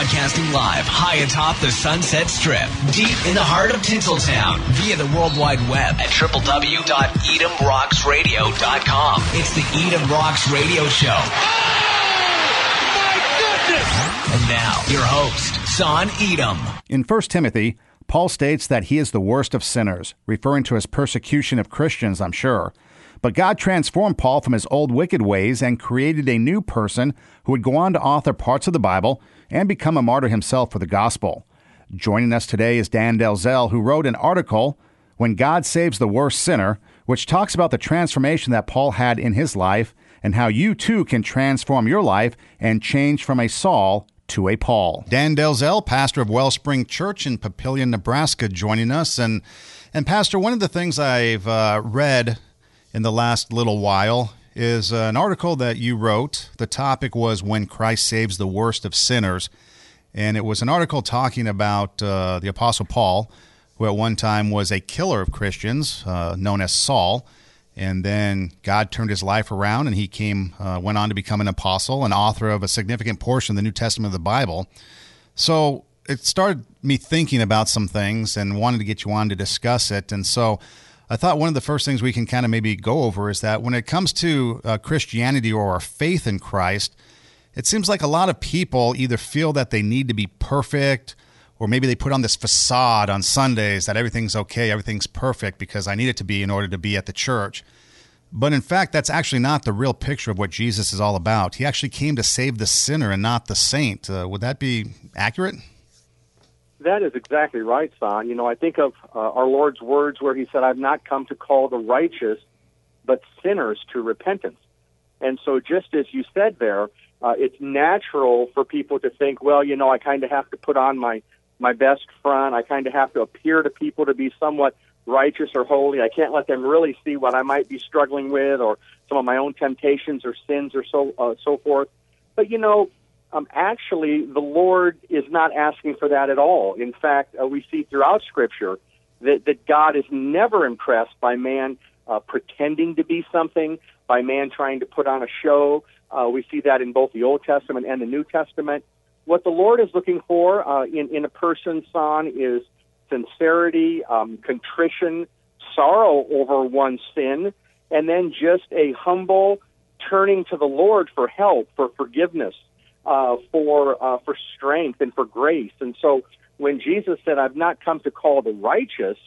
Broadcasting live high atop the Sunset Strip, deep in the heart of Tinseltown, via the World Wide Web at www.edomrocksradio.com. It's the Edom Rocks Radio Show. Oh, And now, your host, Son Edom. In 1 Timothy, Paul states that he is the worst of sinners, referring to his persecution of Christians, I'm sure. But God transformed Paul from his old wicked ways and created a new person who would go on to author parts of the Bible and become a martyr himself for the gospel. Joining us today is Dan Delzell, who wrote an article, When God Saves the Worst Sinner, which talks about the transformation that Paul had in his life and how you too can transform your life and change from a Saul to a Paul. Dan Delzell, pastor of Wellspring Church in Papillion, Nebraska, joining us. And, and Pastor, one of the things I've uh, read in the last little while is an article that you wrote. The topic was When Christ Saves the Worst of Sinners. And it was an article talking about uh, the Apostle Paul, who at one time was a killer of Christians, uh, known as Saul. And then God turned his life around and he came, uh, went on to become an apostle, an author of a significant portion of the New Testament of the Bible. So it started me thinking about some things and wanted to get you on to discuss it. And so I thought one of the first things we can kind of maybe go over is that when it comes to uh, Christianity or our faith in Christ, it seems like a lot of people either feel that they need to be perfect or maybe they put on this facade on Sundays that everything's okay, everything's perfect because I need it to be in order to be at the church. But in fact, that's actually not the real picture of what Jesus is all about. He actually came to save the sinner and not the saint. Uh, would that be accurate? That is exactly right, Son. You know, I think of uh, our Lord's words where He said, "I've not come to call the righteous, but sinners to repentance." And so, just as you said there, uh, it's natural for people to think, well, you know, I kind of have to put on my my best front. I kind of have to appear to people to be somewhat righteous or holy. I can't let them really see what I might be struggling with, or some of my own temptations or sins, or so uh, so forth. But you know, um, actually, the Lord is not asking for that at all. In fact, uh, we see throughout Scripture that, that God is never impressed by man uh, pretending to be something, by man trying to put on a show. Uh, we see that in both the Old Testament and the New Testament. What the Lord is looking for uh, in, in a person's son is sincerity, um, contrition, sorrow over one's sin, and then just a humble turning to the Lord for help, for forgiveness uh, for uh, for strength and for grace. And so when Jesus said, "I've not come to call the righteous,"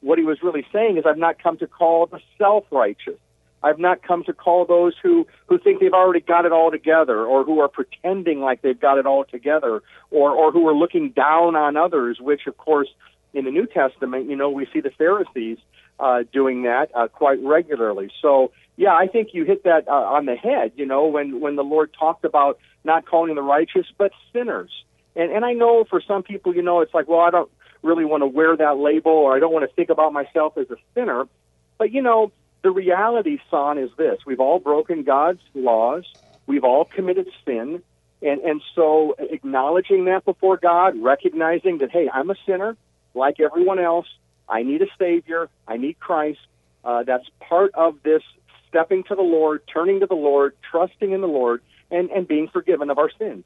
what he was really saying is, "I've not come to call the self-righteous. I've not come to call those who who think they've already got it all together, or who are pretending like they've got it all together, or or who are looking down on others." Which, of course, in the New Testament, you know, we see the Pharisees uh, doing that uh, quite regularly. So, yeah, I think you hit that uh, on the head. You know, when when the Lord talked about not calling the righteous, but sinners. And and I know for some people, you know, it's like, well, I don't really want to wear that label, or I don't want to think about myself as a sinner. But you know, the reality, son, is this: we've all broken God's laws, we've all committed sin, and and so acknowledging that before God, recognizing that, hey, I'm a sinner like everyone else. I need a Savior. I need Christ. Uh, that's part of this stepping to the Lord, turning to the Lord, trusting in the Lord, and, and being forgiven of our sins.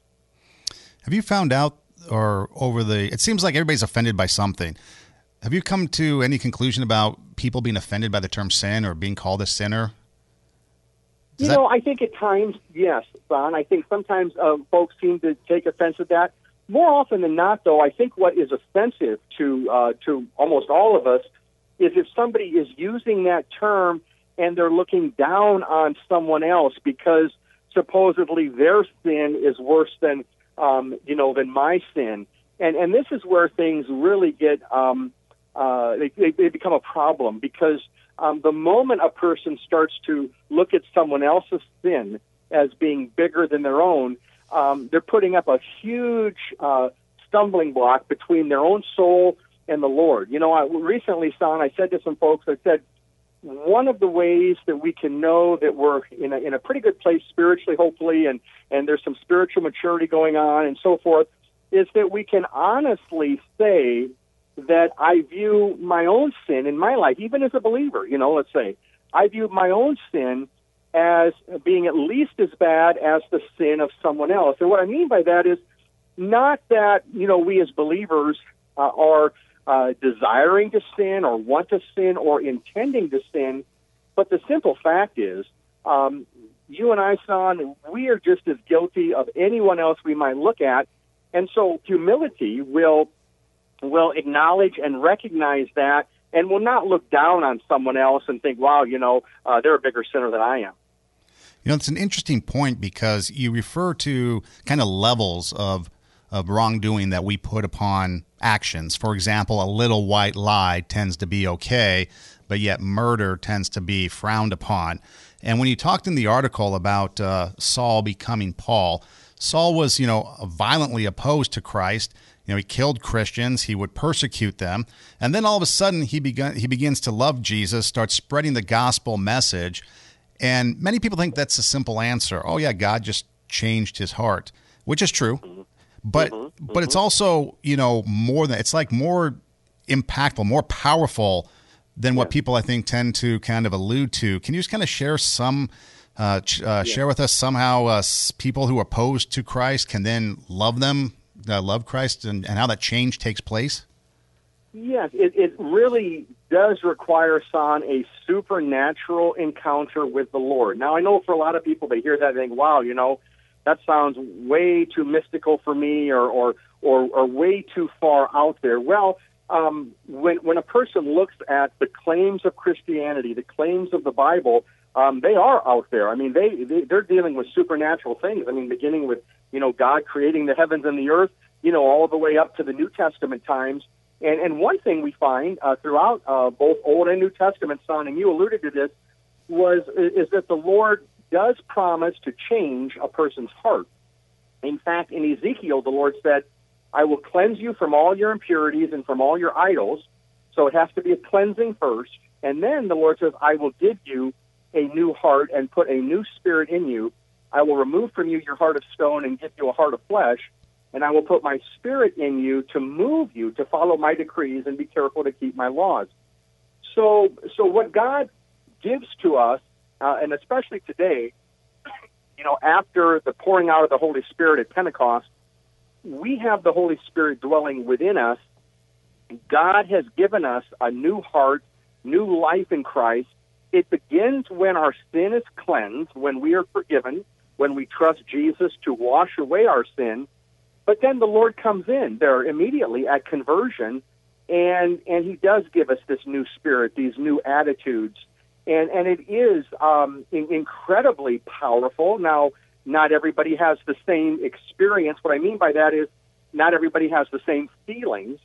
Have you found out, or over the, it seems like everybody's offended by something. Have you come to any conclusion about people being offended by the term sin or being called a sinner? Does you know, I think at times, yes, Son. I think sometimes uh, folks seem to take offense at that. More often than not, though, I think what is offensive to uh, to almost all of us is if somebody is using that term and they're looking down on someone else because supposedly their sin is worse than um, you know than my sin, and and this is where things really get um, uh, they, they become a problem because um, the moment a person starts to look at someone else's sin as being bigger than their own, um, they're putting up a huge uh, stumbling block between their own soul and the Lord. You know, I recently, son, I said to some folks, I said, one of the ways that we can know that we're in a, in a pretty good place spiritually, hopefully, and, and there's some spiritual maturity going on and so forth, is that we can honestly say that I view my own sin in my life, even as a believer, you know, let's say, I view my own sin as being at least as bad as the sin of someone else. And what I mean by that is Not that, you know, we as believers uh, are uh, desiring to sin or want to sin or intending to sin, but the simple fact is, um, you and I, son, we are just as guilty of anyone else we might look at. And so humility will will acknowledge and recognize that and will not look down on someone else and think, wow, you know, uh, they're a bigger sinner than I am. You know, it's an interesting point because you refer to kind of levels of of wrongdoing that we put upon actions. For example, a little white lie tends to be okay, but yet murder tends to be frowned upon. And when you talked in the article about uh, Saul becoming Paul, Saul was, you know, violently opposed to Christ. You know, he killed Christians, he would persecute them, and then all of a sudden he begun he begins to love Jesus, starts spreading the gospel message. And many people think that's a simple answer. Oh yeah, God just changed his heart, which is true. But mm-hmm. but it's also, you know, more than it's like more impactful, more powerful than what people I think tend to kind of allude to. Can you just kind of share some, uh, ch- uh, yeah. share with us somehow uh, people who are opposed to Christ can then love them, uh, love Christ, and, and how that change takes place? Yes, it, it really does require, Son, a supernatural encounter with the Lord. Now, I know for a lot of people, they hear that and think, wow, you know, that sounds way too mystical for me or, or, or, or way too far out there. Well, um, when when a person looks at the claims of Christianity, the claims of the Bible, um, they are out there. I mean, they, they they're dealing with supernatural things. I mean, beginning with you know God creating the heavens and the earth, you know, all the way up to the New Testament times. And and one thing we find uh, throughout uh, both Old and New Testament, son, and you alluded to this, was is that the Lord does promise to change a person's heart. In fact, in Ezekiel, the Lord said, I will cleanse you from all your impurities and from all your idols. So it has to be a cleansing first. And then the Lord says, I will give you a new heart and put a new spirit in you. I will remove from you your heart of stone and give you a heart of flesh. And I will put my spirit in you to move you to follow my decrees and be careful to keep my laws. So, so what God gives to us, uh, and especially today, you know, after the pouring out of the Holy Spirit at Pentecost, we have the Holy Spirit dwelling within us. God has given us a new heart, new life in Christ. It begins when our sin is cleansed, when we are forgiven, when we trust Jesus to wash away our sin. But then the Lord comes in there immediately at conversion, and and He does give us this new spirit, these new attitudes, and and it is um, in, incredibly powerful. Now, not everybody has the same experience. What I mean by that is not everybody has the same feelings,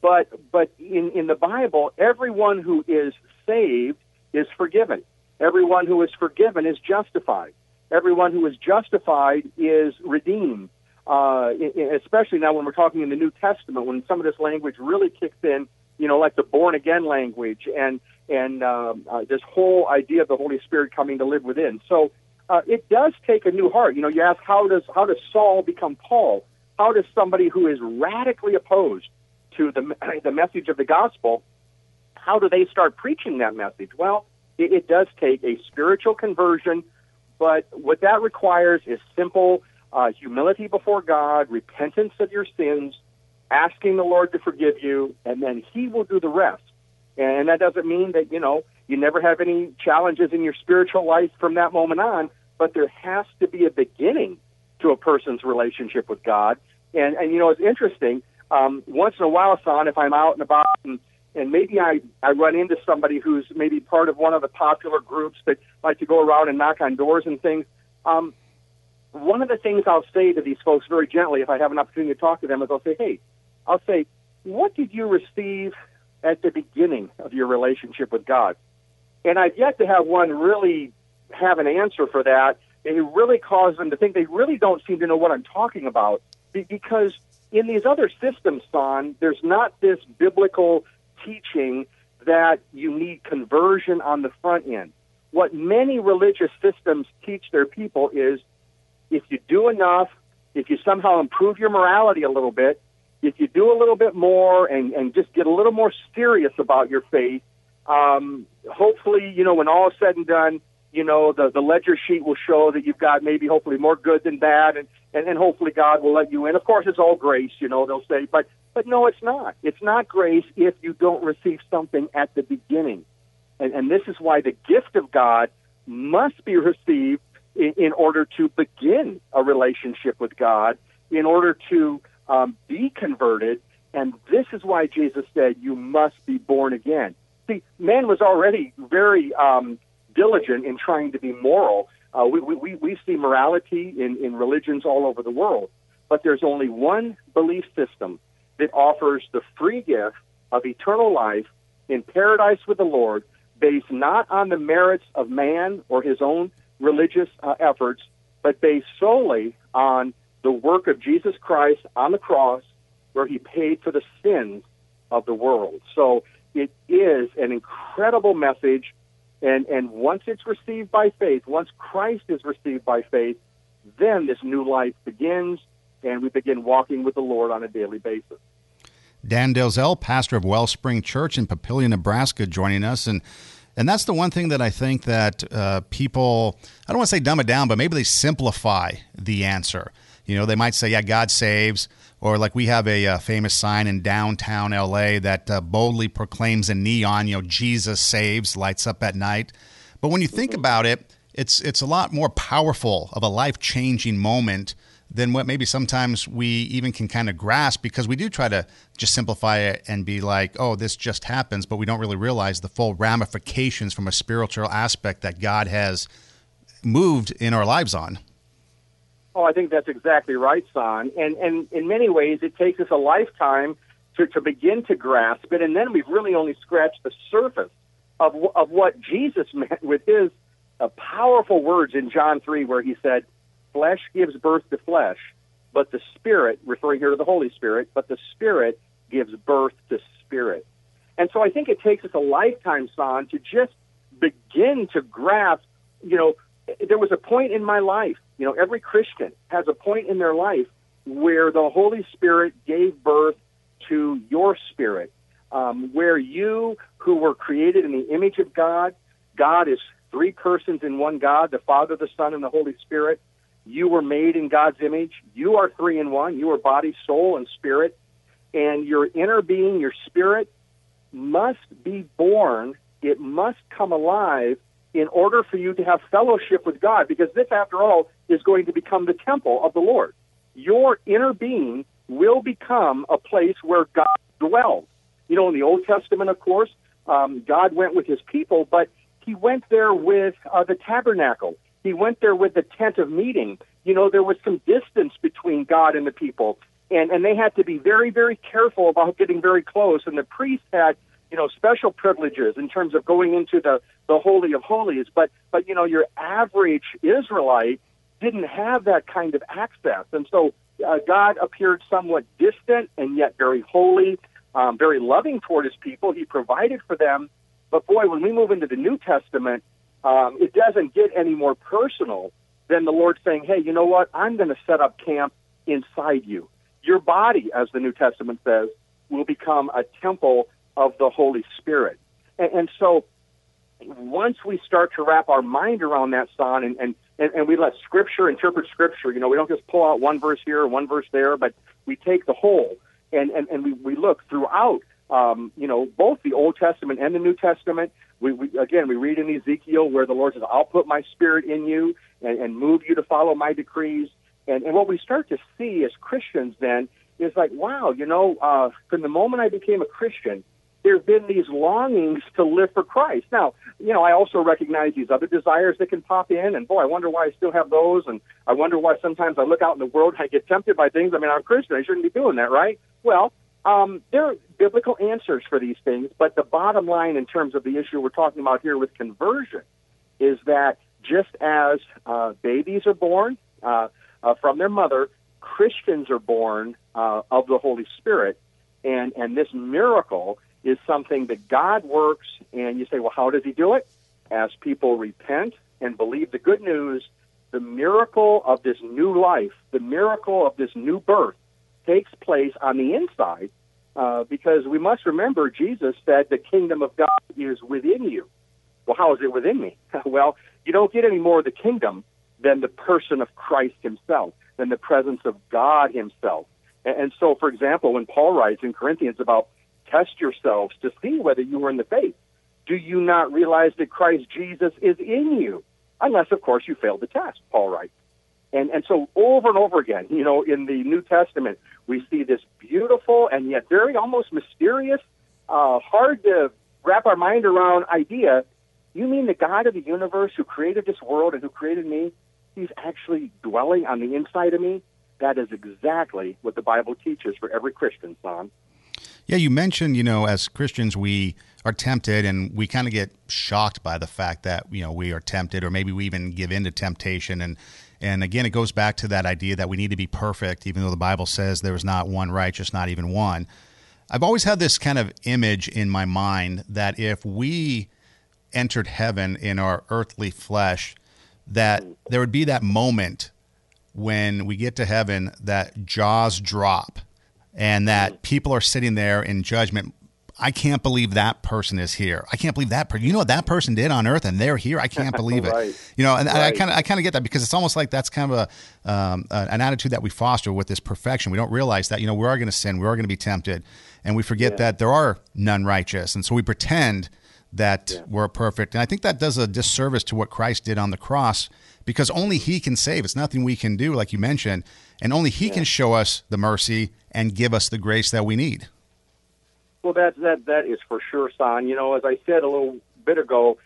but but in, in the Bible, everyone who is saved is forgiven. Everyone who is forgiven is justified. Everyone who is justified is redeemed. Uh, especially now when we're talking in the New Testament, when some of this language really kicks in, you know, like the born again language and and um, uh, this whole idea of the Holy Spirit coming to live within. So uh, it does take a new heart. You know, you ask how does how does Saul become Paul? How does somebody who is radically opposed to the the message of the gospel, how do they start preaching that message? Well, it, it does take a spiritual conversion, but what that requires is simple uh, humility before God, repentance of your sins, asking the Lord to forgive you, and then He will do the rest. And that doesn't mean that you know you never have any challenges in your spiritual life from that moment on but there has to be a beginning to a person's relationship with God. And and you know it's interesting. Um, once in a while, son, if I'm out and about and and maybe I I run into somebody who's maybe part of one of the popular groups that like to go around and knock on doors and things. Um, one of the things I'll say to these folks very gently, if I have an opportunity to talk to them, is I'll say, "Hey, I'll say, what did you receive at the beginning of your relationship with God?" And I've yet to have one really have an answer for that, it really causes them to think they really don't seem to know what I'm talking about because in these other systems, Son, there's not this biblical teaching that you need conversion on the front end. What many religious systems teach their people is if you do enough, if you somehow improve your morality a little bit, if you do a little bit more and, and just get a little more serious about your faith, um, hopefully, you know, when all is said and done, you know, the, the ledger sheet will show that you've got maybe hopefully more good than bad, and, and, and hopefully God will let you in. Of course, it's all grace, you know, they'll say, but, but no, it's not. It's not grace if you don't receive something at the beginning. And, and this is why the gift of God must be received in, in order to begin a relationship with God, in order to um, be converted. And this is why Jesus said, You must be born again. See, man was already very um, diligent in trying to be moral. Uh, we, we, we see morality in, in religions all over the world, but there's only one belief system that offers the free gift of eternal life in paradise with the Lord, based not on the merits of man or his own religious uh, efforts, but based solely on the work of Jesus Christ on the cross, where he paid for the sins of the world. So it is an incredible message and, and once it's received by faith, once Christ is received by faith, then this new life begins and we begin walking with the Lord on a daily basis. Dan Delzell, pastor of Wellspring Church in Papillion, Nebraska, joining us. And and that's the one thing that I think that uh, people, I don't want to say dumb it down, but maybe they simplify the answer. You know, they might say, yeah, God saves. Or like we have a, uh, famous sign in downtown LA that uh, boldly proclaims in neon, you know, Jesus saves, lights up at night. But when you think about it, it's it's a lot more powerful of a life changing moment than what maybe sometimes we even can kind of grasp because we do try to just simplify it and be like, oh, this just happens, but we don't really realize the full ramifications from a spiritual aspect that God has moved in our lives on. Oh, I think that's exactly right, Son. And and in many ways, it takes us a lifetime to, to begin to grasp it, and then we've really only scratched the surface of of what Jesus meant with his uh, powerful words in John three, where he said, "Flesh gives birth to flesh, but the Spirit, referring here to the Holy Spirit, but the Spirit gives birth to spirit." And so I think it takes us a lifetime, Son, to just begin to grasp. You know, there was a point in my life you know, every Christian has a point in their life where the Holy Spirit gave birth to your spirit, um, where you, who were created in the image of God, God is three persons in one God, the Father, the Son, and the Holy Spirit. You were made in God's image. You are three in one. You are body, soul, and spirit. And your inner being, your spirit, must be born. It must come alive in order for you to have fellowship with God, because this, after all, is going to become the temple of the Lord. Your inner being will become a place where God dwells. You know, in the Old Testament, of course, um, God went with his people, but he went there with uh, the tabernacle. He went there with the tent of meeting. You know, there was some distance between God and the people, and, and they had to be very, very careful about getting very close. And the priest had you know special privileges in terms of going into the the holy of holies but but you know your average israelite didn't have that kind of access and so uh, god appeared somewhat distant and yet very holy um, very loving toward his people he provided for them but boy when we move into the new testament um, it doesn't get any more personal than the lord saying hey you know what i'm going to set up camp inside you your body as the new testament says will become a temple of the Holy Spirit. And, and so once we start to wrap our mind around that, son, and, and, and, we let Scripture interpret Scripture, you know, we don't just pull out one verse here, one verse there, but we take the whole and, and, and we, we look throughout, um, you know, both the Old Testament and the New Testament. We, we, again, we read in Ezekiel where the Lord says, I'll put my spirit in you and, and move you to follow my decrees. And, and what we start to see as Christians then is like, wow, you know, uh, from the moment I became a Christian, there have been these longings to live for Christ. Now, you know, I also recognize these other desires that can pop in, and boy, I wonder why I still have those, and I wonder why sometimes I look out in the world and I get tempted by things. I mean, I'm a Christian, I shouldn't be doing that, right? Well, um, there are biblical answers for these things, but the bottom line in terms of the issue we're talking about here with conversion is that just as uh, babies are born uh, uh, from their mother, Christians are born uh, of the Holy Spirit, and and this miracle is something that God works, and you say, well, how does He do it? As people repent and believe the good news, the miracle of this new life, the miracle of this new birth, takes place on the inside. Uh, because we must remember, Jesus said, the kingdom of God is within you. Well, how is it within me? well, you don't get any more of the kingdom than the person of Christ himself, than the presence of God himself. And, and so, for example, when Paul writes in Corinthians about test yourselves to see whether you are in the faith, do you not realize that Christ Jesus is in you? Unless, of course, you failed the test, Paul writes. And, and so over and over again, you know, in the New Testament, we see this beautiful and yet very almost mysterious, uh, hard to wrap our mind around idea. You mean the God of the universe who created this world and who created me, he's actually dwelling on the inside of me? That is exactly what the Bible teaches for every Christian, son. Yeah, you mentioned, you know, as Christians, we are tempted and we kind of get shocked by the fact that, you know, we are tempted or maybe we even give in to temptation. And, and again, it goes back to that idea that we need to be perfect, even though the Bible says there is not one righteous, not even one. I've always had this kind of image in my mind that if we entered heaven in our earthly flesh, that there would be that moment when we get to heaven that jaws drop and that mm. people are sitting there in judgment. I can't believe that person is here. I can't believe that person. You know what that person did on earth, and they're here. I can't believe right. it. You know, and right. I kind of, I kind of get that because it's almost like that's kind of a, um, an attitude that we foster with this perfection. We don't realize that you know we are going to sin, we are going to be tempted, and we forget yeah. that there are none righteous, and so we pretend that yeah. we're perfect. And I think that does a disservice to what Christ did on the cross because only He can save. It's nothing we can do, like you mentioned, and only He yeah. can show us the mercy and give us the grace that we need. Well, that that that is for sure, son. You know, as I said a little bit ago,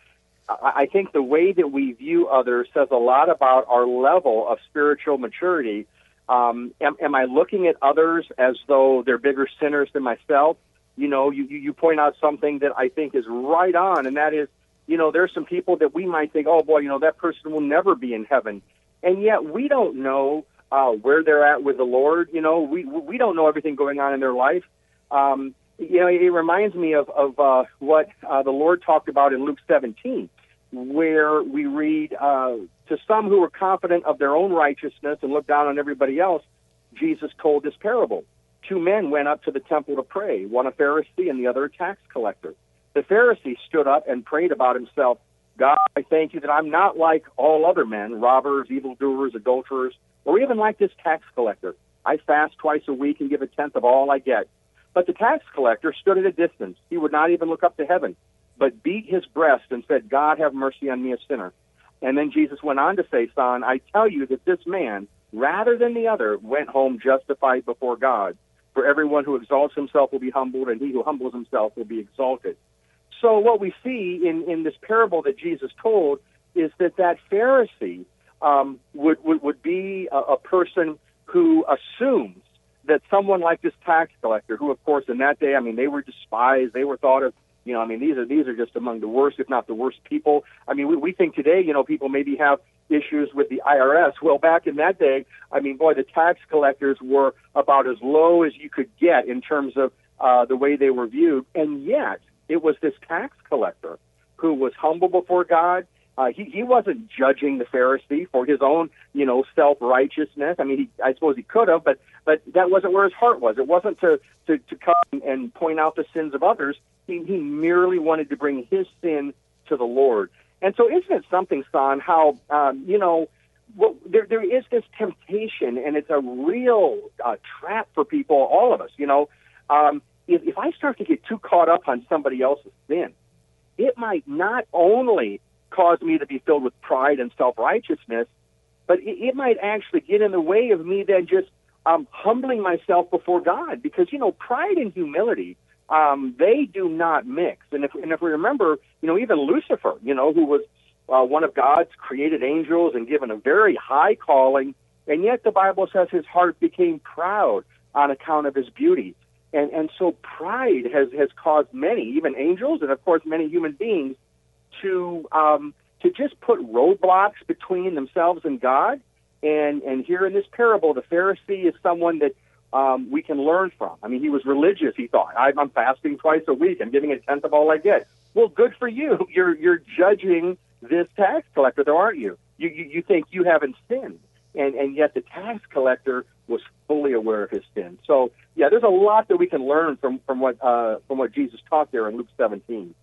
I, I think the way that we view others says a lot about our level of spiritual maturity. Um, am, am I looking at others as though they're bigger sinners than myself? You know, you, you point out something that I think is right on, and that is, you know, there's some people that we might think, oh boy, you know, that person will never be in heaven, and yet we don't know uh, where they're at with the Lord. You know, we we don't know everything going on in their life. Um, you know, it reminds me of of uh, what uh, the Lord talked about in Luke 17, where we read, uh, "To some who were confident of their own righteousness and looked down on everybody else, Jesus told this parable. Two men went up to the temple to pray, one a Pharisee and the other a tax collector. The Pharisee stood up and prayed about himself." God, I thank you that I'm not like all other men, robbers, evildoers, adulterers, or even like this tax collector. I fast twice a week and give a tenth of all I get. But the tax collector stood at a distance. He would not even look up to heaven, but beat his breast and said, God, have mercy on me, a sinner. And then Jesus went on to say, Son, I tell you that this man, rather than the other, went home justified before God. For everyone who exalts himself will be humbled, and he who humbles himself will be exalted. So what we see in, in this parable that Jesus told is that that Pharisee um, would, would, would be a, a person who assumes that someone like this tax collector, who of course in that day, I mean, they were despised, they were thought of, you know, I mean, these are these are just among the worst, if not the worst people. I mean, we, we think today, you know, people maybe have issues with the IRS. Well, back in that day, I mean, boy, the tax collectors were about as low as you could get in terms of uh, the way they were viewed, and yet it was this tax collector who was humble before God. Uh, he he wasn't judging the Pharisee for his own you know self righteousness. I mean, he, I suppose he could have, but but that wasn't where his heart was. It wasn't to to to come and point out the sins of others. He he merely wanted to bring his sin to the Lord. And so, isn't it something, son? How um, you know. Well, there, there is this temptation, and it's a real uh, trap for people, all of us. You know, um, if, if I start to get too caught up on somebody else's sin, it might not only cause me to be filled with pride and self righteousness, but it, it might actually get in the way of me then just um, humbling myself before God. Because, you know, pride and humility, um, they do not mix. And if, and if we remember, you know, even Lucifer, you know, who was uh, one of God's created angels and given a very high calling, and yet the Bible says his heart became proud on account of his beauty. And, and so pride has, has caused many, even angels, and of course many human beings, to um, to just put roadblocks between themselves and God. And and here in this parable, the Pharisee is someone that um, we can learn from. I mean, he was religious. He thought, I'm fasting twice a week. I'm giving a tenth of all I get. Well, good for you. You're you're judging this tax collector, though, aren't you? You you, you think you haven't sinned, and and yet the tax collector was fully aware of his sin. So yeah, there's a lot that we can learn from from what uh, from what Jesus taught there in Luke 17.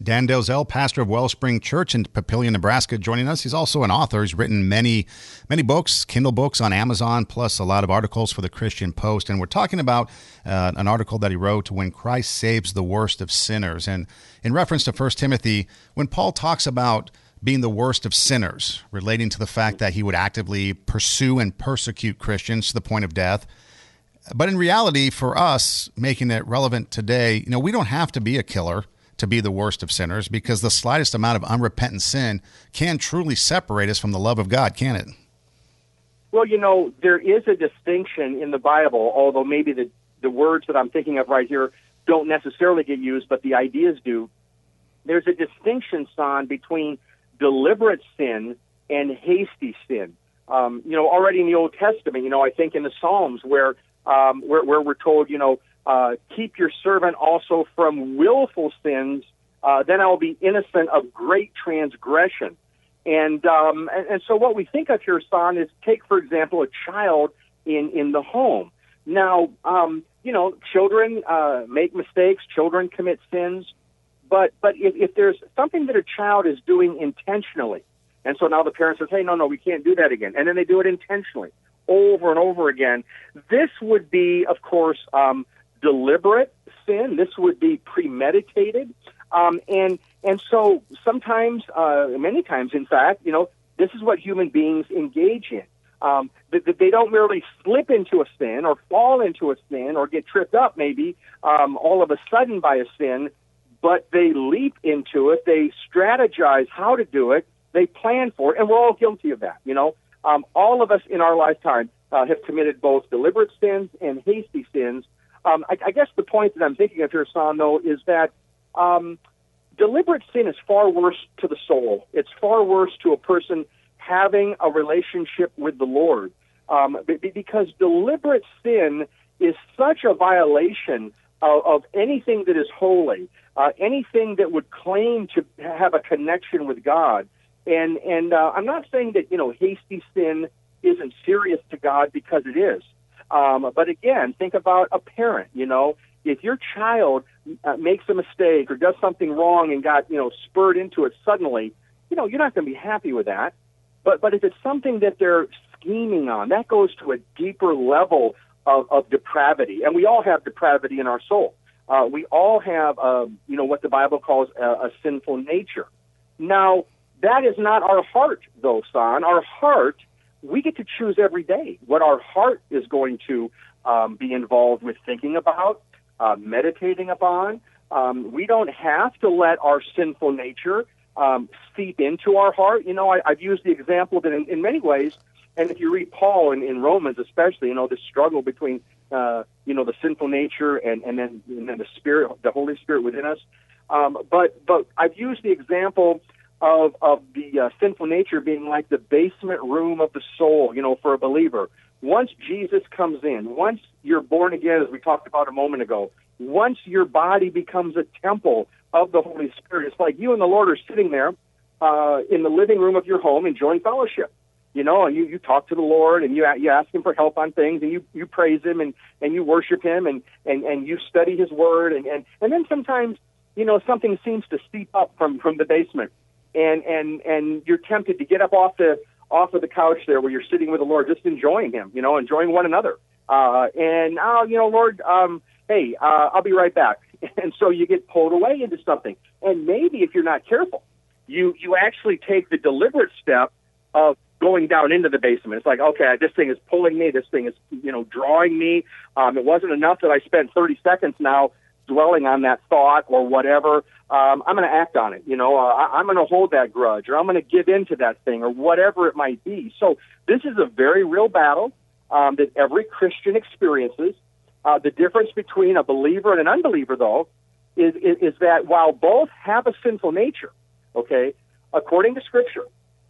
Dan Delzell, pastor of Wellspring Church in Papillion, Nebraska, joining us. He's also an author. He's written many, many books, Kindle books on Amazon, plus a lot of articles for the Christian Post. And we're talking about uh, an article that he wrote, When Christ Saves the Worst of Sinners. And in reference to 1 Timothy, when Paul talks about being the worst of sinners, relating to the fact that he would actively pursue and persecute Christians to the point of death, but in reality, for us, making it relevant today, you know, we don't have to be a killer to be the worst of sinners because the slightest amount of unrepentant sin can truly separate us from the love of God, can it? Well, you know, there is a distinction in the Bible, although maybe the, the words that I'm thinking of right here don't necessarily get used, but the ideas do. There's a distinction, son, between deliberate sin and hasty sin. Um, you know, already in the Old Testament, you know, I think in the Psalms where um, where, where we're told, you know, uh, keep your servant also from willful sins, uh, then I'll be innocent of great transgression. And, um, and and so what we think of here, son, is take for example a child in in the home. Now, um, you know, children uh, make mistakes, children commit sins, but but if, if there's something that a child is doing intentionally, and so now the parent says, hey, no, no, we can't do that again, and then they do it intentionally over and over again. This would be, of course, um, deliberate sin. This would be premeditated. Um, and and so sometimes, uh, many times, in fact, you know, this is what human beings engage in. Um, that, that they don't merely slip into a sin or fall into a sin or get tripped up maybe um, all of a sudden by a sin, but they leap into it. They strategize how to do it. They plan for it, and we're all guilty of that. You know, um, all of us in our lifetime uh, have committed both deliberate sins and hasty sins um, I, I, guess the point that I'm thinking of here, Son, though, is that um, deliberate sin is far worse to the soul. It's far worse to a person having a relationship with the Lord. Um, because deliberate sin is such a violation of, of anything that is holy, uh, anything that would claim to have a connection with God. And and uh, I'm not saying that you know hasty sin isn't serious to God because it is. Um, but again, think about a parent. You know, if your child uh, makes a mistake or does something wrong and got you know spurred into it suddenly, you know, you're not going to be happy with that. But but if it's something that they're scheming on, that goes to a deeper level of, of depravity, and we all have depravity in our soul. Uh, we all have, uh, you know, what the Bible calls a, a sinful nature. Now, that is not our heart, though, son. Our heart we get to choose every day what our heart is going to um, be involved with thinking about, uh, meditating upon. Um, we don't have to let our sinful nature um, seep into our heart. You know, I, I've used the example that in, in many ways, and if you read Paul in, in Romans especially, you know, this struggle between, uh, you know, the sinful nature and, and then and then the Spirit, the Holy Spirit within us. Um, but but I've used the example of of the uh, sinful nature being like the basement room of the soul, you know, for a believer. Once Jesus comes in, once you're born again, as we talked about a moment ago, once your body becomes a temple of the Holy Spirit, it's like you and the Lord are sitting there uh, in the living room of your home enjoying fellowship. You know, and you, you talk to the Lord and you you ask him for help on things and you, you praise him and, and you worship him and, and, and you study his word and, and, and then sometimes, you know, something seems to seep up from, from the basement and and and you're tempted to get up off the off of the couch there where you're sitting with the Lord, just enjoying Him, you know, enjoying one another. Uh, and oh, you know, Lord, um, hey, uh, I'll be right back. And so you get pulled away into something. And maybe if you're not careful, you you actually take the deliberate step of going down into the basement. It's like, okay, this thing is pulling me. This thing is, you know, drawing me. Um, it wasn't enough that I spent 30 seconds now dwelling on that thought or whatever, um, I'm going to act on it. You know, uh, I, I'm going to hold that grudge or I'm going to give in to that thing or whatever it might be. So this is a very real battle um, that every Christian experiences. Uh, the difference between a believer and an unbeliever, though, is, is, is that while both have a sinful nature, okay, according to Scripture,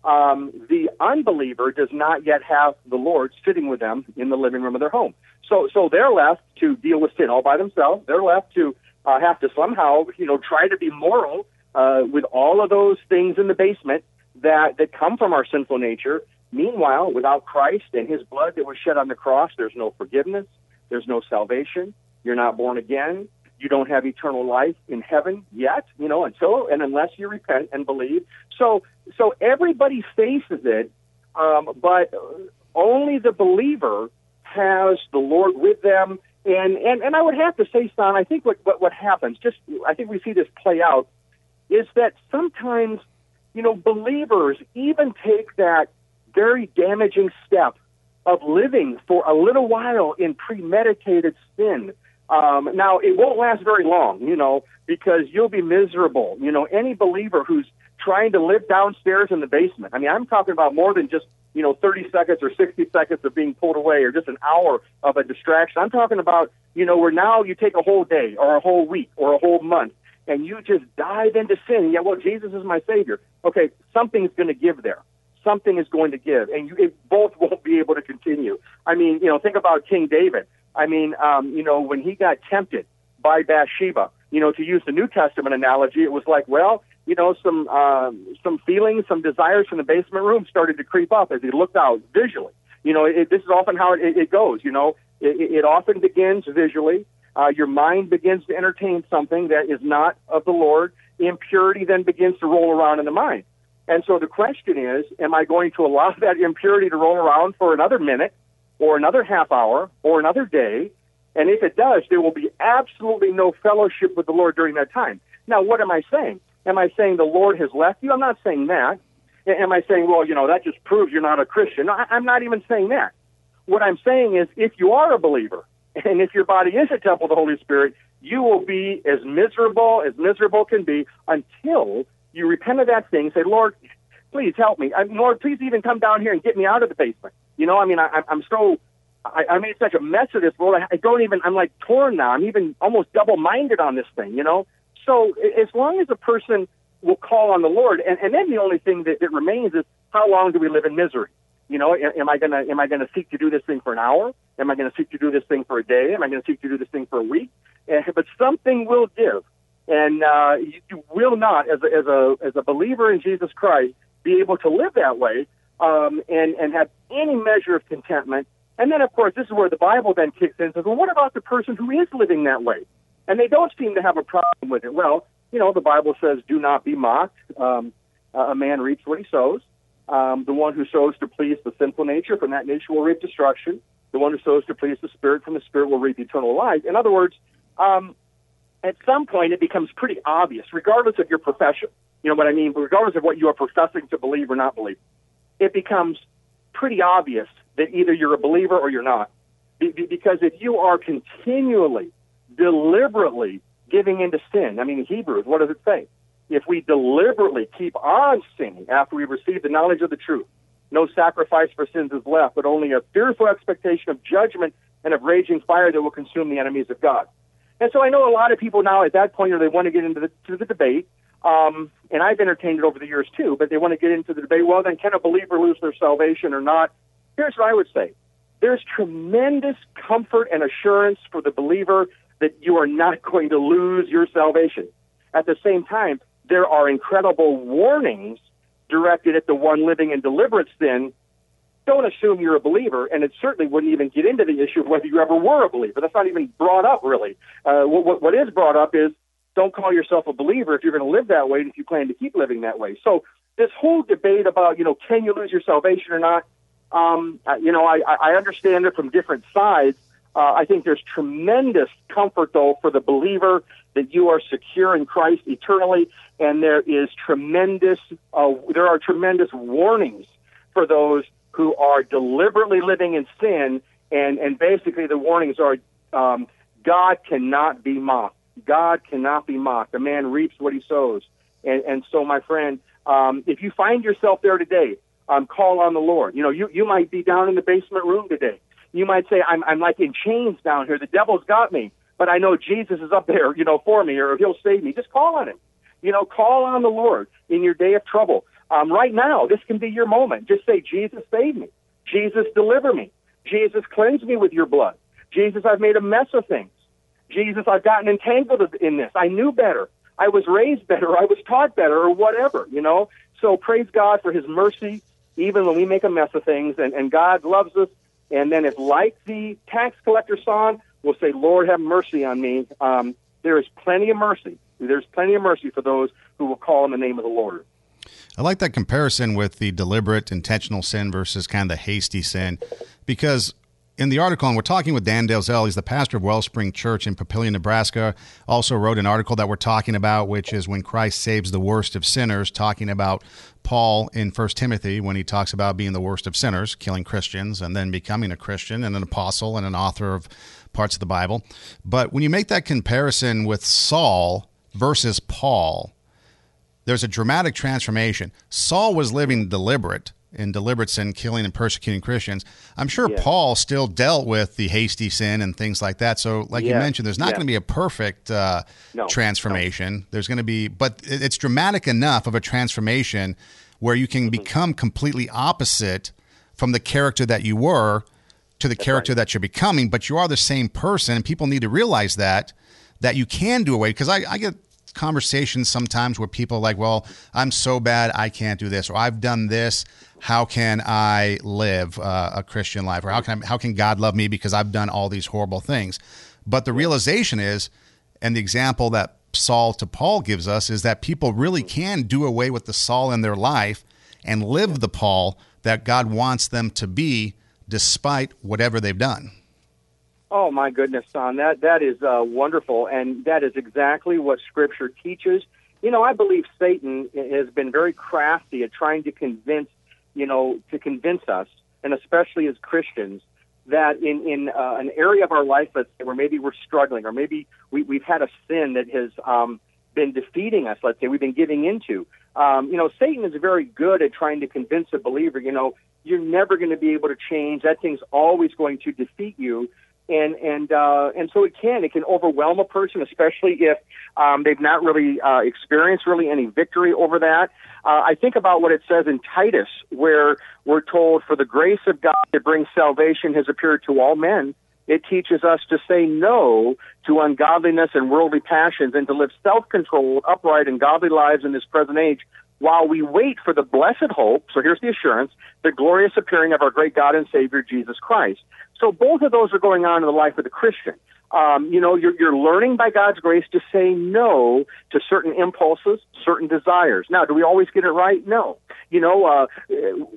um, the unbeliever does not yet have the Lord sitting with them in the living room of their home. So, so they're left to deal with sin all by themselves. They're left to uh, have to somehow, you know, try to be moral uh, with all of those things in the basement that that come from our sinful nature. Meanwhile, without Christ and His blood that was shed on the cross, there's no forgiveness. There's no salvation. You're not born again. You don't have eternal life in heaven yet, you know, until and unless you repent and believe. So, so everybody faces it, um, but only the believer has the Lord with them. And, and, and I would have to say, Son, I think what, what, what happens, just I think we see this play out, is that sometimes, you know, believers even take that very damaging step of living for a little while in premeditated sin. Um, now, it won't last very long, you know, because you'll be miserable. You know, any believer who's trying to live downstairs in the basement. I mean, I'm talking about more than just, you know, 30 seconds or 60 seconds of being pulled away or just an hour of a distraction. I'm talking about, you know, where now you take a whole day or a whole week or a whole month and you just dive into sin. Yeah, well, Jesus is my Savior. Okay, something's going to give there. Something is going to give, and you it, both won't be able to continue. I mean, you know, think about King David. I mean, um, you know, when he got tempted by Bathsheba, you know, to use the New Testament analogy, it was like, well, you know, some um, some feelings, some desires from the basement room started to creep up as he looked out visually. You know, it, this is often how it, it goes. You know, it, it often begins visually. Uh, your mind begins to entertain something that is not of the Lord. Impurity then begins to roll around in the mind. And so the question is, am I going to allow that impurity to roll around for another minute or another half hour or another day? And if it does, there will be absolutely no fellowship with the Lord during that time. Now, what am I saying? Am I saying the Lord has left you? I'm not saying that. Am I saying, well, you know, that just proves you're not a Christian? No, I'm not even saying that. What I'm saying is, if you are a believer, and if your body is a temple of the Holy Spirit, you will be as miserable as miserable can be until you repent of that thing. Say, Lord, please help me. Lord, please even come down here and get me out of the basement. You know, I mean, I, I'm so I, I made such a mess of this, Lord. I, don't even. I'm like torn now. I'm even almost double-minded on this thing. You know. So as long as a person will call on the Lord, and, and then the only thing that, that remains is how long do we live in misery? You know, am I gonna am I gonna seek to do this thing for an hour? Am I gonna seek to do this thing for a day? Am I gonna seek to do this thing for a week? And, but something will give, and uh, you, you will not, as a, as a as a believer in Jesus Christ, be able to live that way um, and and have any measure of contentment. And then, of course, this is where the Bible then kicks in and says, well, what about the person who is living that way? And they don't seem to have a problem with it. Well, you know, the Bible says, do not be mocked. Um, a man reaps what he sows. Um, the one who sows to please the sinful nature, from that nature will reap destruction. The one who sows to please the Spirit, from the Spirit will reap eternal life. In other words, um, at some point it becomes pretty obvious, regardless of your profession. You know what I mean? Regardless of what you are professing to believe or not believe, it becomes pretty obvious that either you're a believer or you're not. Be- because if you are continually, deliberately giving into sin, I mean, Hebrews, what does it say? if we deliberately keep on sinning after we receive the knowledge of the truth, no sacrifice for sins is left, but only a fearful expectation of judgment and of raging fire that will consume the enemies of God. And so I know a lot of people now at that point, know, they want to get into the, to the debate, um, and I've entertained it over the years too, but they want to get into the debate, well, then can a believer lose their salvation or not? Here's what I would say. There's tremendous comfort and assurance for the believer that you are not going to lose your salvation. At the same time, there are incredible warnings directed at the one living in deliberate sin. Don't assume you're a believer, and it certainly wouldn't even get into the issue of whether you ever were a believer. That's not even brought up, really. Uh, what, what is brought up is don't call yourself a believer if you're going to live that way and if you plan to keep living that way. So this whole debate about, you know, can you lose your salvation or not, um, you know, I, I understand it from different sides. Uh, I think there's tremendous comfort, though, for the believer that you are secure in Christ eternally, and there is tremendous, uh, there are tremendous warnings for those who are deliberately living in sin, and and basically the warnings are, um, God cannot be mocked. God cannot be mocked. A man reaps what he sows, and and so, my friend, um, if you find yourself there today, um, call on the Lord. You know, you you might be down in the basement room today. You might say, I'm I'm like in chains down here. The devil's got me but I know Jesus is up there, you know, for me, or He'll save me. Just call on Him. You know, call on the Lord in your day of trouble. Um, right now, this can be your moment. Just say, Jesus, save me. Jesus, deliver me. Jesus, cleanse me with your blood. Jesus, I've made a mess of things. Jesus, I've gotten entangled in this. I knew better. I was raised better. I was taught better, or whatever, you know? So praise God for His mercy, even when we make a mess of things, and, and God loves us. And then, if like the tax collector song, will say, Lord, have mercy on me. Um, there is plenty of mercy. There's plenty of mercy for those who will call on the name of the Lord. I like that comparison with the deliberate, intentional sin versus kind of the hasty sin, because in the article, and we're talking with Dan Delzell, he's the pastor of Wellspring Church in Papillion, Nebraska. Also wrote an article that we're talking about, which is when Christ saves the worst of sinners, talking about Paul in First Timothy when he talks about being the worst of sinners, killing Christians, and then becoming a Christian and an apostle and an author of parts of the Bible. But when you make that comparison with Saul versus Paul, there's a dramatic transformation. Saul was living deliberate in deliberate sin, killing and persecuting Christians. I'm sure yeah. Paul still dealt with the hasty sin and things like that. So, like yeah. you mentioned, there's not yeah. going to be a perfect uh, no. transformation. No. There's going to be, but it's dramatic enough of a transformation where you can mm-hmm. become completely opposite from the character that you were to the That's character right. that you're becoming. But you are the same person, and people need to realize that that you can do away. Because I, I get conversations sometimes where people are like, well, I'm so bad, I can't do this, or I've done this. How can I live uh, a Christian life, or how can I, how can God love me because I've done all these horrible things? But the realization is, and the example that Saul to Paul gives us is that people really can do away with the Saul in their life and live the Paul that God wants them to be, despite whatever they've done. Oh my goodness, son, that that is uh, wonderful, and that is exactly what Scripture teaches. You know, I believe Satan has been very crafty at trying to convince, you know, to convince us, and especially as Christians, that in in uh, an area of our life, say, where maybe we're struggling, or maybe we, we've had a sin that has um, been defeating us. Let's say we've been giving into. Um, you know, Satan is very good at trying to convince a believer. You know, you're never going to be able to change. That thing's always going to defeat you and and uh, and so it can it can overwhelm a person, especially if um, they've not really uh, experienced really any victory over that. Uh, I think about what it says in Titus, where we're told, "For the grace of God that brings salvation has appeared to all men." It teaches us to say no to ungodliness and worldly passions and to live self-controlled, upright, and godly lives in this present age, while we wait for the blessed hope. So here's the assurance: the glorious appearing of our great God and Savior Jesus Christ. So both of those are going on in the life of the Christian. Um, you know, you're, you're learning by God's grace to say no to certain impulses, certain desires. Now, do we always get it right? No. You know, uh,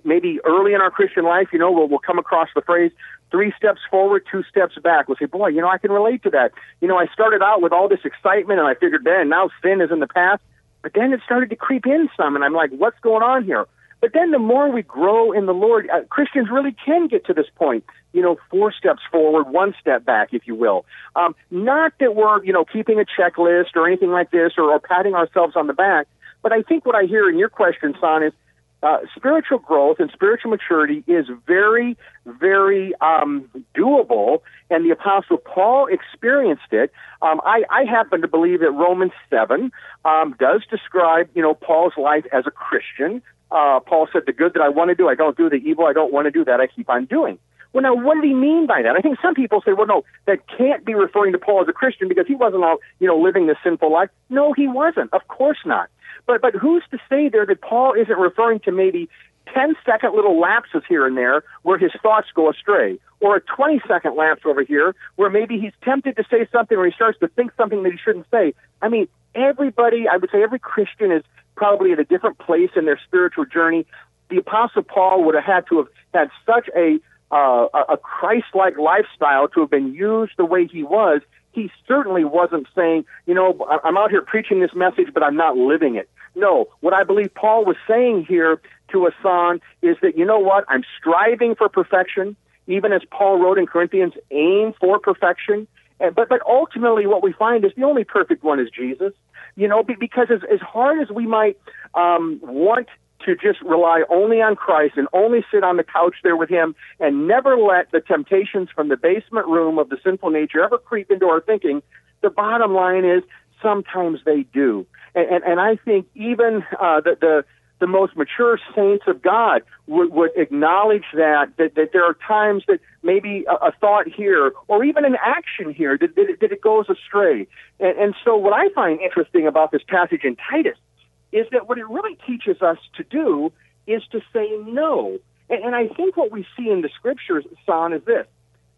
maybe early in our Christian life, you know, we'll, we'll come across the phrase, three steps forward, two steps back. We'll say, boy, you know, I can relate to that. You know, I started out with all this excitement and I figured, man, now sin is in the past. But then it started to creep in some, and I'm like, what's going on here? But then the more we grow in the Lord, uh, Christians really can get to this point, you know, four steps forward, one step back, if you will. Um, not that we're, you know, keeping a checklist or anything like this or, or patting ourselves on the back, but I think what I hear in your question, Son, is uh, spiritual growth and spiritual maturity is very, very um, doable, and the Apostle Paul experienced it. Um, I, I happen to believe that Romans seven um, does describe, you know, Paul's life as a Christian. Uh, Paul said, "The good that I want to do, I don't do. The evil I don't want to do, that I keep on doing." Well, now, what did he mean by that? I think some people say, "Well, no, that can't be referring to Paul as a Christian because he wasn't all, you know, living this sinful life." No, he wasn't. Of course not. But but who's to say there that Paul isn't referring to maybe 10 second little lapses here and there where his thoughts go astray, or a 20 second lapse over here where maybe he's tempted to say something or he starts to think something that he shouldn't say. I mean, everybody, I would say every Christian is probably at a different place in their spiritual journey. The Apostle Paul would have had to have had such a uh, a Christ-like lifestyle to have been used the way he was. He certainly wasn't saying, you know, I'm out here preaching this message, but I'm not living it. No, what I believe Paul was saying here to Asan is that, you know what, I'm striving for perfection, even as Paul wrote in Corinthians, aim for perfection. And, but, but ultimately, what we find is the only perfect one is Jesus. You know, because as, as hard as we might um, want to just rely only on Christ and only sit on the couch there with Him and never let the temptations from the basement room of the sinful nature ever creep into our thinking, the bottom line is sometimes they do. And, and, and I think even uh, the, the the most mature saints of God would, would acknowledge that, that, that there are times that maybe a, a thought here or even an action here that, that, it, that it goes astray. And, and so what I find interesting about this passage in Titus is that what it really teaches us to do is to say no. And, and I think what we see in the scriptures, Son, is this.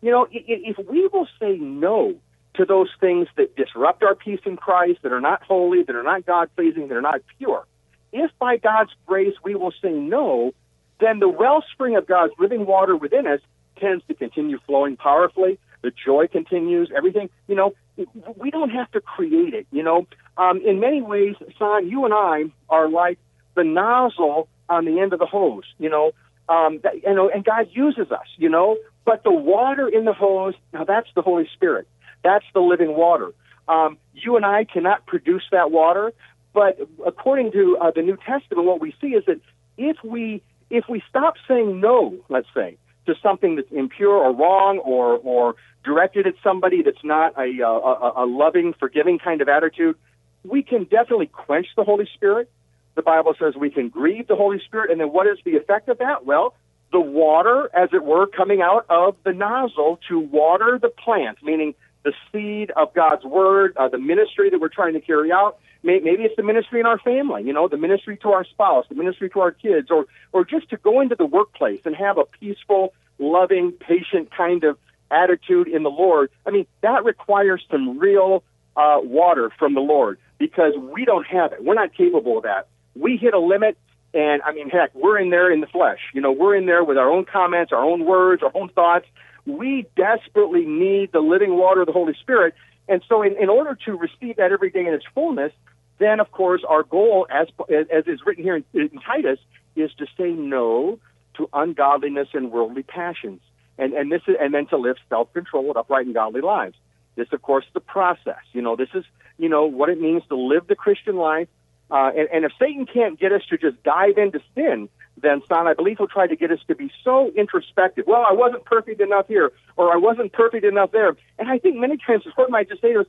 You know, if we will say no to those things that disrupt our peace in Christ, that are not holy, that are not God pleasing, that are not pure. If by God's grace we will say no, then the wellspring of God's living water within us tends to continue flowing powerfully. The joy continues, everything, you know, we don't have to create it, you know. Um, in many ways, Son, you and I are like the nozzle on the end of the hose, you know. Um, that, you know, and God uses us, you know. But the water in the hose, now that's the Holy Spirit. That's the living water. Um, you and I cannot produce that water, but according to uh, the New Testament, what we see is that if we if we stop saying no, let's say, to something that's impure or wrong or or directed at somebody that's not a, a, a loving, forgiving kind of attitude, we can definitely quench the Holy Spirit. The Bible says we can grieve the Holy Spirit, and then what is the effect of that? Well, the water, as it were, coming out of the nozzle to water the plant, meaning the seed of God's word, uh, the ministry that we're trying to carry out. Maybe it's the ministry in our family, you know, the ministry to our spouse, the ministry to our kids, or or just to go into the workplace and have a peaceful, loving, patient kind of attitude in the Lord. I mean, that requires some real uh, water from the Lord because we don't have it. We're not capable of that. We hit a limit, and I mean, heck, we're in there in the flesh. You know, we're in there with our own comments, our own words, our own thoughts, we desperately need the living water of the Holy Spirit. And so, in, in order to receive that every day in its fullness, then of course our goal, as as is written here in, in Titus, is to say no to ungodliness and worldly passions, and and this is, and then to live self-controlled, upright, and godly lives. This, of course, is the process. You know, this is you know what it means to live the Christian life. Uh, and, and if Satan can't get us to just dive into sin, then Son, I believe he'll try to get us to be so introspective. Well, I wasn't perfect enough here, or I wasn't perfect enough there. And I think many times the Lord might just say to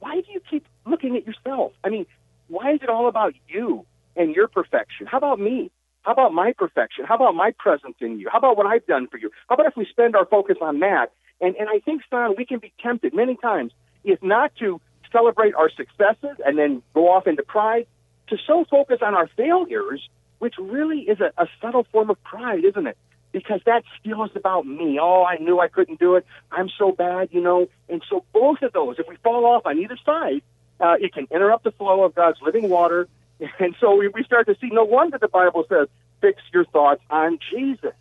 why do you keep looking at yourself? I mean, why is it all about you and your perfection? How about me? How about my perfection? How about my presence in you? How about what I've done for you? How about if we spend our focus on that? And, and I think, Son, we can be tempted many times, if not to celebrate our successes and then go off into pride, to so focus on our failures which really is a, a subtle form of pride, isn't it? Because that still is about me. Oh, I knew I couldn't do it. I'm so bad, you know. And so both of those, if we fall off on either side, uh, it can interrupt the flow of God's living water. And so we, we start to see no wonder the Bible says, fix your thoughts on Jesus,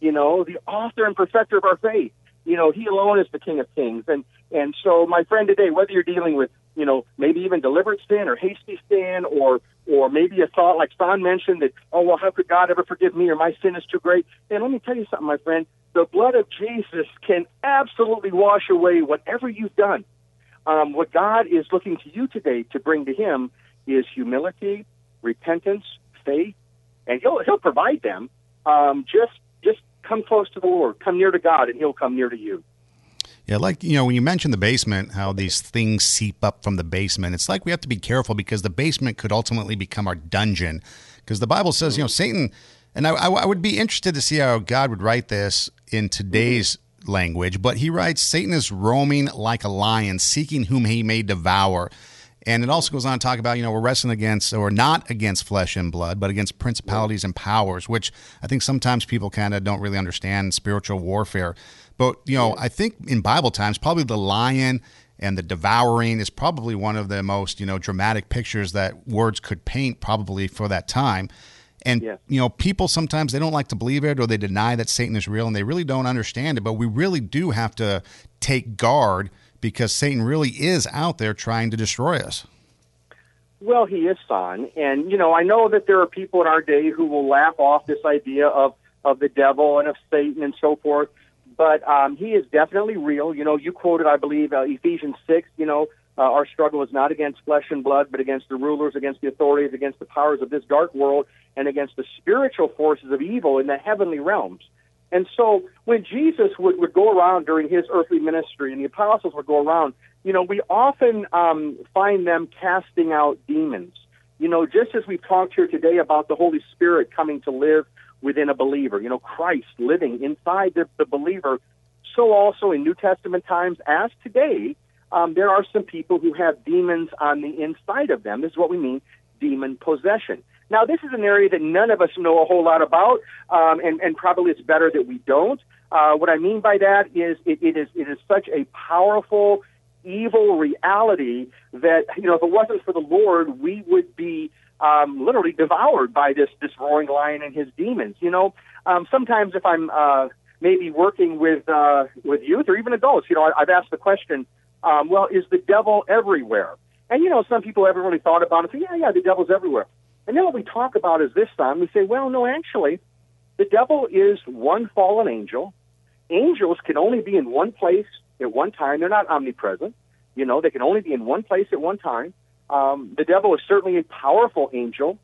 you know, the author and perfecter of our faith. You know, he alone is the King of Kings. And and so, my friend, today, whether you're dealing with you know, maybe even deliberate sin or hasty sin or or maybe a thought like Son mentioned that, oh well, how could God ever forgive me or my sin is too great? And let me tell you something, my friend. The blood of Jesus can absolutely wash away whatever you've done. Um, what God is looking to you today to bring to Him is humility, repentance, faith, and He'll He'll provide them. Um, just just come close to the Lord, come near to God, and He'll come near to you. Yeah, like you know, when you mentioned the basement, how these things seep up from the basement, it's like we have to be careful because the basement could ultimately become our dungeon. Because the Bible says, you know, Satan, and I, I would be interested to see how God would write this in today's language, but he writes, Satan is roaming like a lion, seeking whom he may devour. And it also goes on to talk about, you know, we're wrestling against, or not against flesh and blood, but against principalities and powers, which I think sometimes people kind of don't really understand spiritual warfare. But, you know, I think in Bible times, probably the lion and the devouring is probably one of the most, you know, dramatic pictures that words could paint probably for that time. And yeah. you know, people sometimes they don't like to believe it or they deny that Satan is real and they really don't understand it, but we really do have to take guard because Satan really is out there trying to destroy us. Well, he is, son. And, you know, I know that there are people in our day who will laugh off this idea of, of the devil and of Satan and so forth but um, he is definitely real. You know, you quoted, I believe, uh, Ephesians 6, you know, uh, our struggle is not against flesh and blood, but against the rulers, against the authorities, against the powers of this dark world, and against the spiritual forces of evil in the heavenly realms. And so when Jesus would, would go around during his earthly ministry and the apostles would go around, you know, we often um, find them casting out demons. You know, just as we've talked here today about the Holy Spirit coming to live within a believer. You know, Christ living inside the, the believer. So also in New Testament times, as today, um, there are some people who have demons on the inside of them. This is what we mean demon possession. Now, this is an area that none of us know a whole lot about, um, and, and probably it's better that we don't. Uh, what I mean by that is it, it is it is such a powerful evil reality that, you know, if it wasn't for the Lord, we would be um, literally devoured by this, this roaring lion and his demons. You know, um, sometimes if I'm uh, maybe working with, uh, with youth or even adults, you know, I, I've asked the question, um, well, is the devil everywhere? And, you know, some people haven't really thought about it. Say, yeah, yeah, the devil's everywhere. And then what we talk about is this time, we say, well, no, actually, the devil is one fallen angel. Angels can only be in one place at one time. They're not omnipresent. You know, they can only be in one place at one time. Um, the devil is certainly a powerful angel,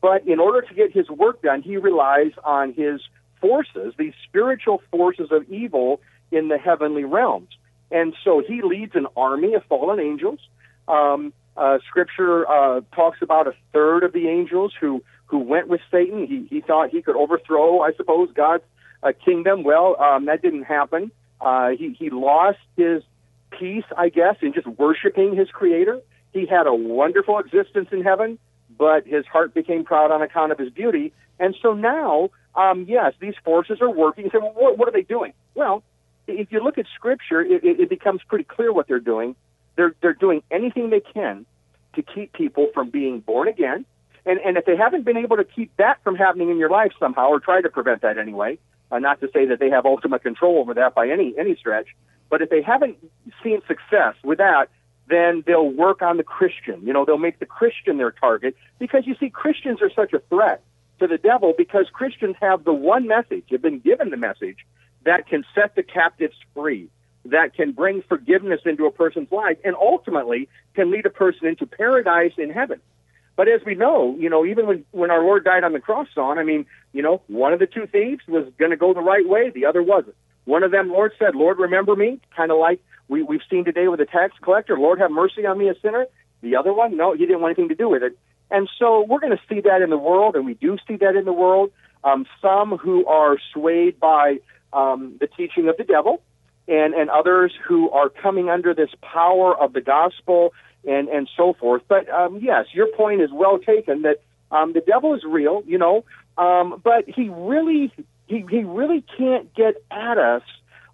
but in order to get his work done, he relies on his forces, these spiritual forces of evil in the heavenly realms. And so he leads an army of fallen angels. Um, uh, scripture uh, talks about a third of the angels who who went with Satan. He he thought he could overthrow, I suppose, God's uh, kingdom. Well, um, that didn't happen. Uh, he he lost his peace, I guess, in just worshiping his Creator. He had a wonderful existence in heaven, but his heart became proud on account of his beauty. And so now, um, yes, these forces are working. Well, what, what are they doing? Well, if you look at Scripture, it, it, it becomes pretty clear what they're doing. They're they're doing anything they can to keep people from being born again. And and if they haven't been able to keep that from happening in your life somehow, or try to prevent that anyway, uh, not to say that they have ultimate control over that by any any stretch, but if they haven't seen success with that, then they'll work on the Christian. You know, they'll make the Christian their target because you see, Christians are such a threat to the devil because Christians have the one message, have been given the message that can set the captives free that can bring forgiveness into a person's life and ultimately can lead a person into paradise in heaven. But as we know, you know, even when, when our Lord died on the cross, on, I mean, you know, one of the two thieves was going to go the right way, the other wasn't. One of them, Lord said, Lord, remember me, kind of like we, we've seen today with the tax collector, Lord, have mercy on me, a sinner. The other one, no, he didn't want anything to do with it. And so we're going to see that in the world, and we do see that in the world. Um, some who are swayed by um, the teaching of the devil, and, and others who are coming under this power of the gospel and, and so forth. But um, yes, your point is well taken that um, the devil is real, you know, um, but he really he, he really can't get at us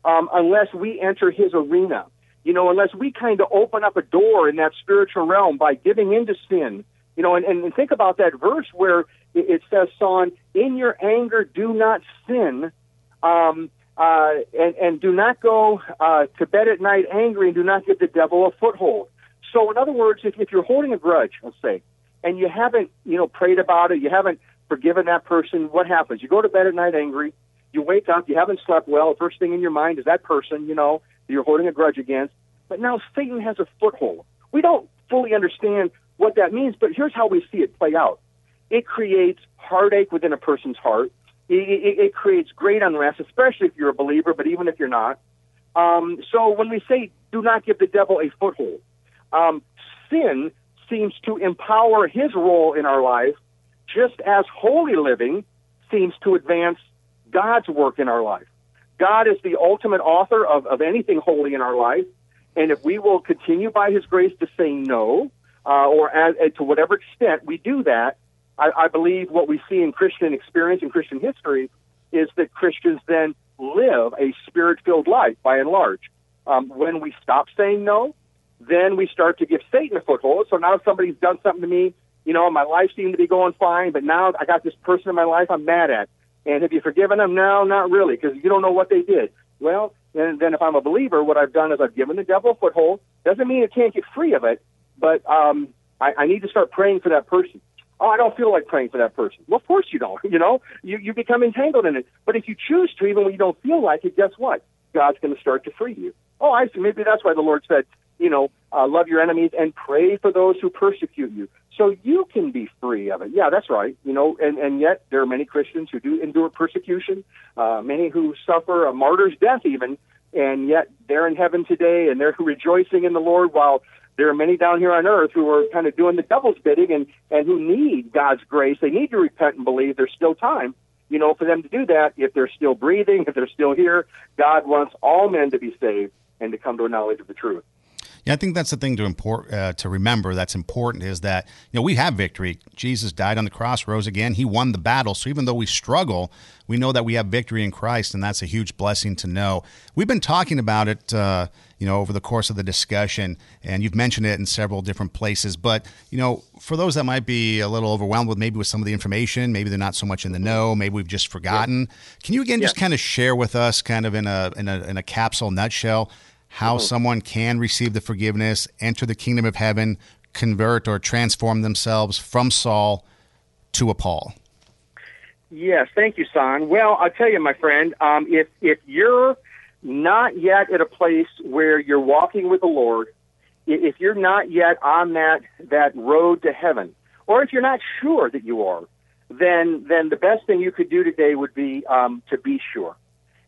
um, unless we enter his arena. You know, unless we kind of open up a door in that spiritual realm by giving into sin. You know, and, and think about that verse where it, says, "Son, in your anger, do not sin." Um, uh, and, and do not go uh, to bed at night angry and do not give the devil a foothold. So, in other words, if, if you're holding a grudge, let's say, and you haven't, you know, prayed about it, you haven't forgiven that person, what happens? You go to bed at night angry, you wake up, you haven't slept well, The first thing in your mind is that person, you know, that you're holding a grudge against. But now Satan has a foothold. We don't fully understand what that means, but here's how we see it play out. It creates heartache within a person's heart it, it, creates great unrest, especially if you're a believer, but even if you're not. Um, so when we say do not give the devil a foothold, um, sin seems to empower his role in our life, just as holy living seems to advance God's work in our life. God is the ultimate author of, of anything holy in our life, and if we will continue by His grace to say no, uh, or as, to whatever extent we do that, I, I believe what we see in Christian experience and Christian history is that Christians then live a spirit filled life by and large. Um, when we stop saying no, then we start to give Satan a foothold. So now somebody's done something to me, you know, my life seemed to be going fine, but now I got this person in my life I'm mad at. And have you forgiven them? No, not really, because you don't know what they did. Well, then, then if I'm a believer, what I've done is I've given the devil a foothold. Doesn't mean it can't get free of it, but um, I, I need to start praying for that person oh, I don't feel like praying for that person. Well, of course you don't. You know, you, you become entangled in it. But if you choose to, even when you don't feel like it, guess what? God's going to start to free you. Oh, I see. Maybe that's why the Lord said, you know, uh, love your enemies and pray for those who persecute you. So you can be free of it. Yeah, that's right. You know, and, and yet there are many Christians who do endure persecution, uh, many who suffer a martyr's death even, and yet they're in heaven today and they're rejoicing in the Lord while there are many down here on earth who are kind of doing the devil's bidding and, and who need God's grace. They need to repent and believe there's still time, you know, for them to do that. If they're still breathing, if they're still here, God wants all men to be saved and to come to a knowledge of the truth. Yeah, I think that's the thing to import uh, to remember. That's important is that you know we have victory. Jesus died on the cross, rose again. He won the battle. So even though we struggle, we know that we have victory in Christ, and that's a huge blessing to know. We've been talking about it, uh, you know, over the course of the discussion, and you've mentioned it in several different places. But you know, for those that might be a little overwhelmed with maybe with some of the information, maybe they're not so much in the know, maybe we've just forgotten. Yeah. Can you again yeah. just kind of share with us, kind of in a in a, in a capsule nutshell? How mm-hmm. someone can receive the forgiveness, enter the kingdom of heaven, convert or transform themselves from Saul to a Paul. Yes, thank you, Son. Well, I'll tell you, my friend, um, if if you're not yet at a place where you're walking with the Lord, if you're not yet on that that road to heaven, or if you're not sure that you are, then then the best thing you could do today would be um, to be sure.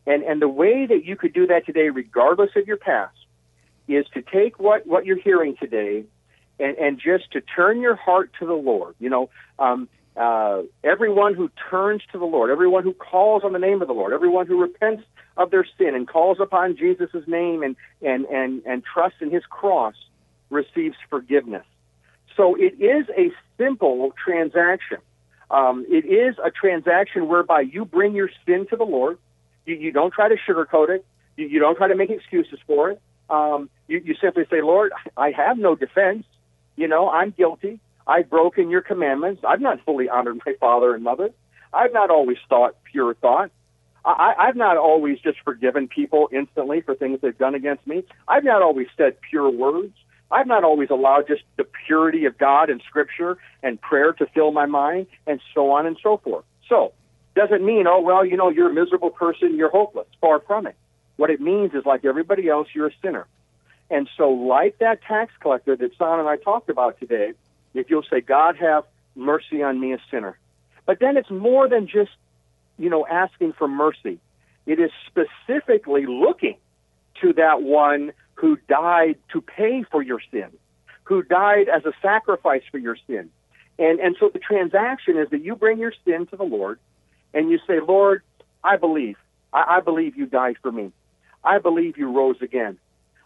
And, and the way that you could do that today, regardless of your past, is to take what, what you're hearing today and, and just to turn your heart to the Lord. You know, um, uh, everyone who turns to the Lord, everyone who calls on the name of the Lord, everyone who repents of their sin and calls upon Jesus' name and, and, and, and trusts in his cross receives forgiveness. So it is a simple transaction. Um, it is a transaction whereby you bring your sin to the Lord you, you don't try to sugarcoat it. You, you don't try to make excuses for it. Um, you, you simply say, Lord, I have no defense. You know, I'm guilty. I've broken your commandments. I've not fully honored my father and mother. I've not always thought pure thought. I, I've not always just forgiven people instantly for things they've done against me. I've not always said pure words. I've not always allowed just the purity of God and Scripture and prayer to fill my mind, and so on and so forth. So, doesn't mean, oh, well, you know, you're a miserable person, you're hopeless. Far from it. What it means is, like everybody else, you're a sinner. And so, like that tax collector that Son and I talked about today, if you'll say, God, have mercy on me, a sinner. But then it's more than just, you know, asking for mercy. It is specifically looking to that one who died to pay for your sin, who died as a sacrifice for your sin. And, and so the transaction is that you bring your sin to the Lord and you say, Lord, I believe. I, I believe you died for me. I believe you rose again.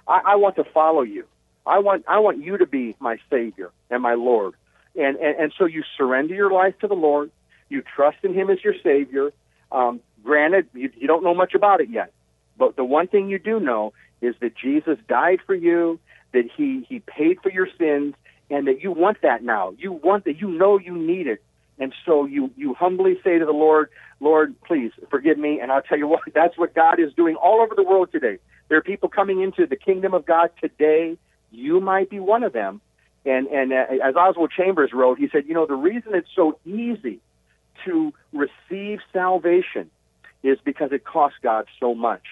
I, I want to follow you. I want I want you to be my Savior and my Lord. And, and and so you surrender your life to the Lord. You trust in Him as your Savior. Um, granted, you, you don't know much about it yet, but the one thing you do know is that Jesus died for you, that He He paid for your sins, and that you want that now. You want that. You know you need it, and so you, you humbly say to the Lord, Lord, please forgive me. And I'll tell you what, that's what God is doing all over the world today. There are people coming into the kingdom of God today. You might be one of them. And, and uh, as Oswald Chambers wrote, he said, you know, the reason it's so easy to receive salvation is because it costs God so much.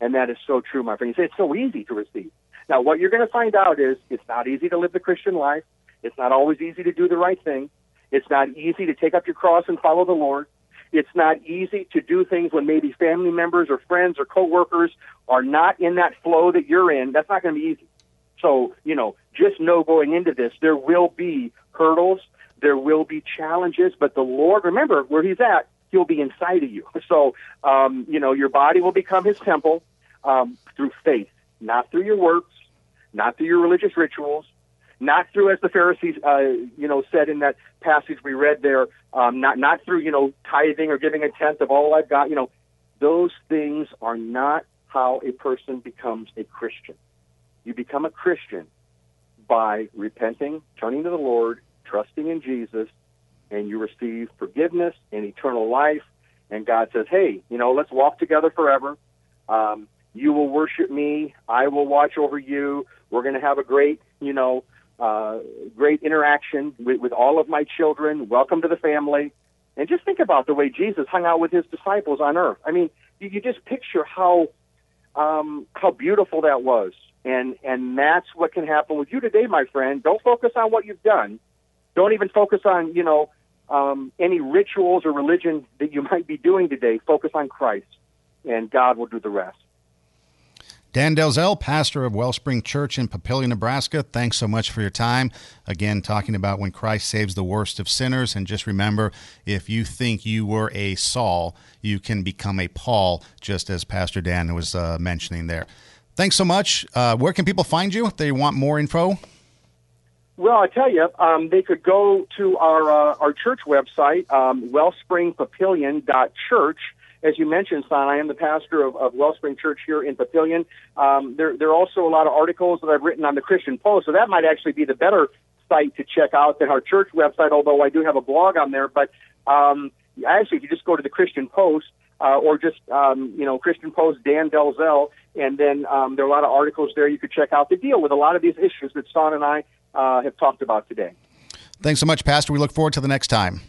And that is so true, my friend. He said it's so easy to receive. Now, what you're going to find out is it's not easy to live the Christian life. It's not always easy to do the right thing. It's not easy to take up your cross and follow the Lord. It's not easy to do things when maybe family members or friends or coworkers are not in that flow that you're in. That's not going to be easy. So, you know, just know going into this, there will be hurdles, there will be challenges, but the Lord, remember where He's at, He'll be inside of you. So, um, you know, your body will become His temple um, through faith, not through your works, not through your religious rituals, not through, as the Pharisees, uh, you know, said in that passage we read there, um, not not through, you know, tithing or giving a tenth of all I've got. You know, those things are not how a person becomes a Christian. You become a Christian by repenting, turning to the Lord, trusting in Jesus, and you receive forgiveness and eternal life. And God says, "Hey, you know, let's walk together forever. Um, you will worship me. I will watch over you. We're going to have a great, you know, uh, great interaction with, with all of my children. Welcome to the family. And just think about the way Jesus hung out with his disciples on earth. I mean, you, you just picture how um, how beautiful that was. And and that's what can happen with you today, my friend. Don't focus on what you've done. Don't even focus on you know um, any rituals or religion that you might be doing today. Focus on Christ, and God will do the rest. Dan Delzell, pastor of Wellspring Church in Papillion, Nebraska, thanks so much for your time. Again, talking about when Christ saves the worst of sinners. And just remember if you think you were a Saul, you can become a Paul, just as Pastor Dan was uh, mentioning there. Thanks so much. Uh, where can people find you if they want more info? Well, I tell you, um, they could go to our uh, our church website, um, wellspringpapillion.church. As you mentioned, Son, I am the pastor of, of Wellspring Church here in Papillion. Um, there, there are also a lot of articles that I've written on the Christian Post, so that might actually be the better site to check out than our church website, although I do have a blog on there. But um, actually, if you just go to the Christian Post uh, or just, um, you know, Christian Post, Dan Delzell, and then um, there are a lot of articles there you could check out that deal with a lot of these issues that Son and I uh, have talked about today. Thanks so much, Pastor. We look forward to the next time.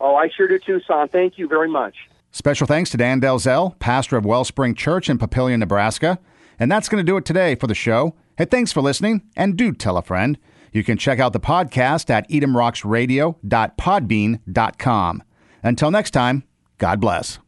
Oh, I sure do too, Son. Thank you very much. Special thanks to Dan Delzell, pastor of Wellspring Church in Papillion, Nebraska. And that's going to do it today for the show. Hey, thanks for listening, and do tell a friend. You can check out the podcast at edomrocksradio.podbean.com. Until next time, God bless.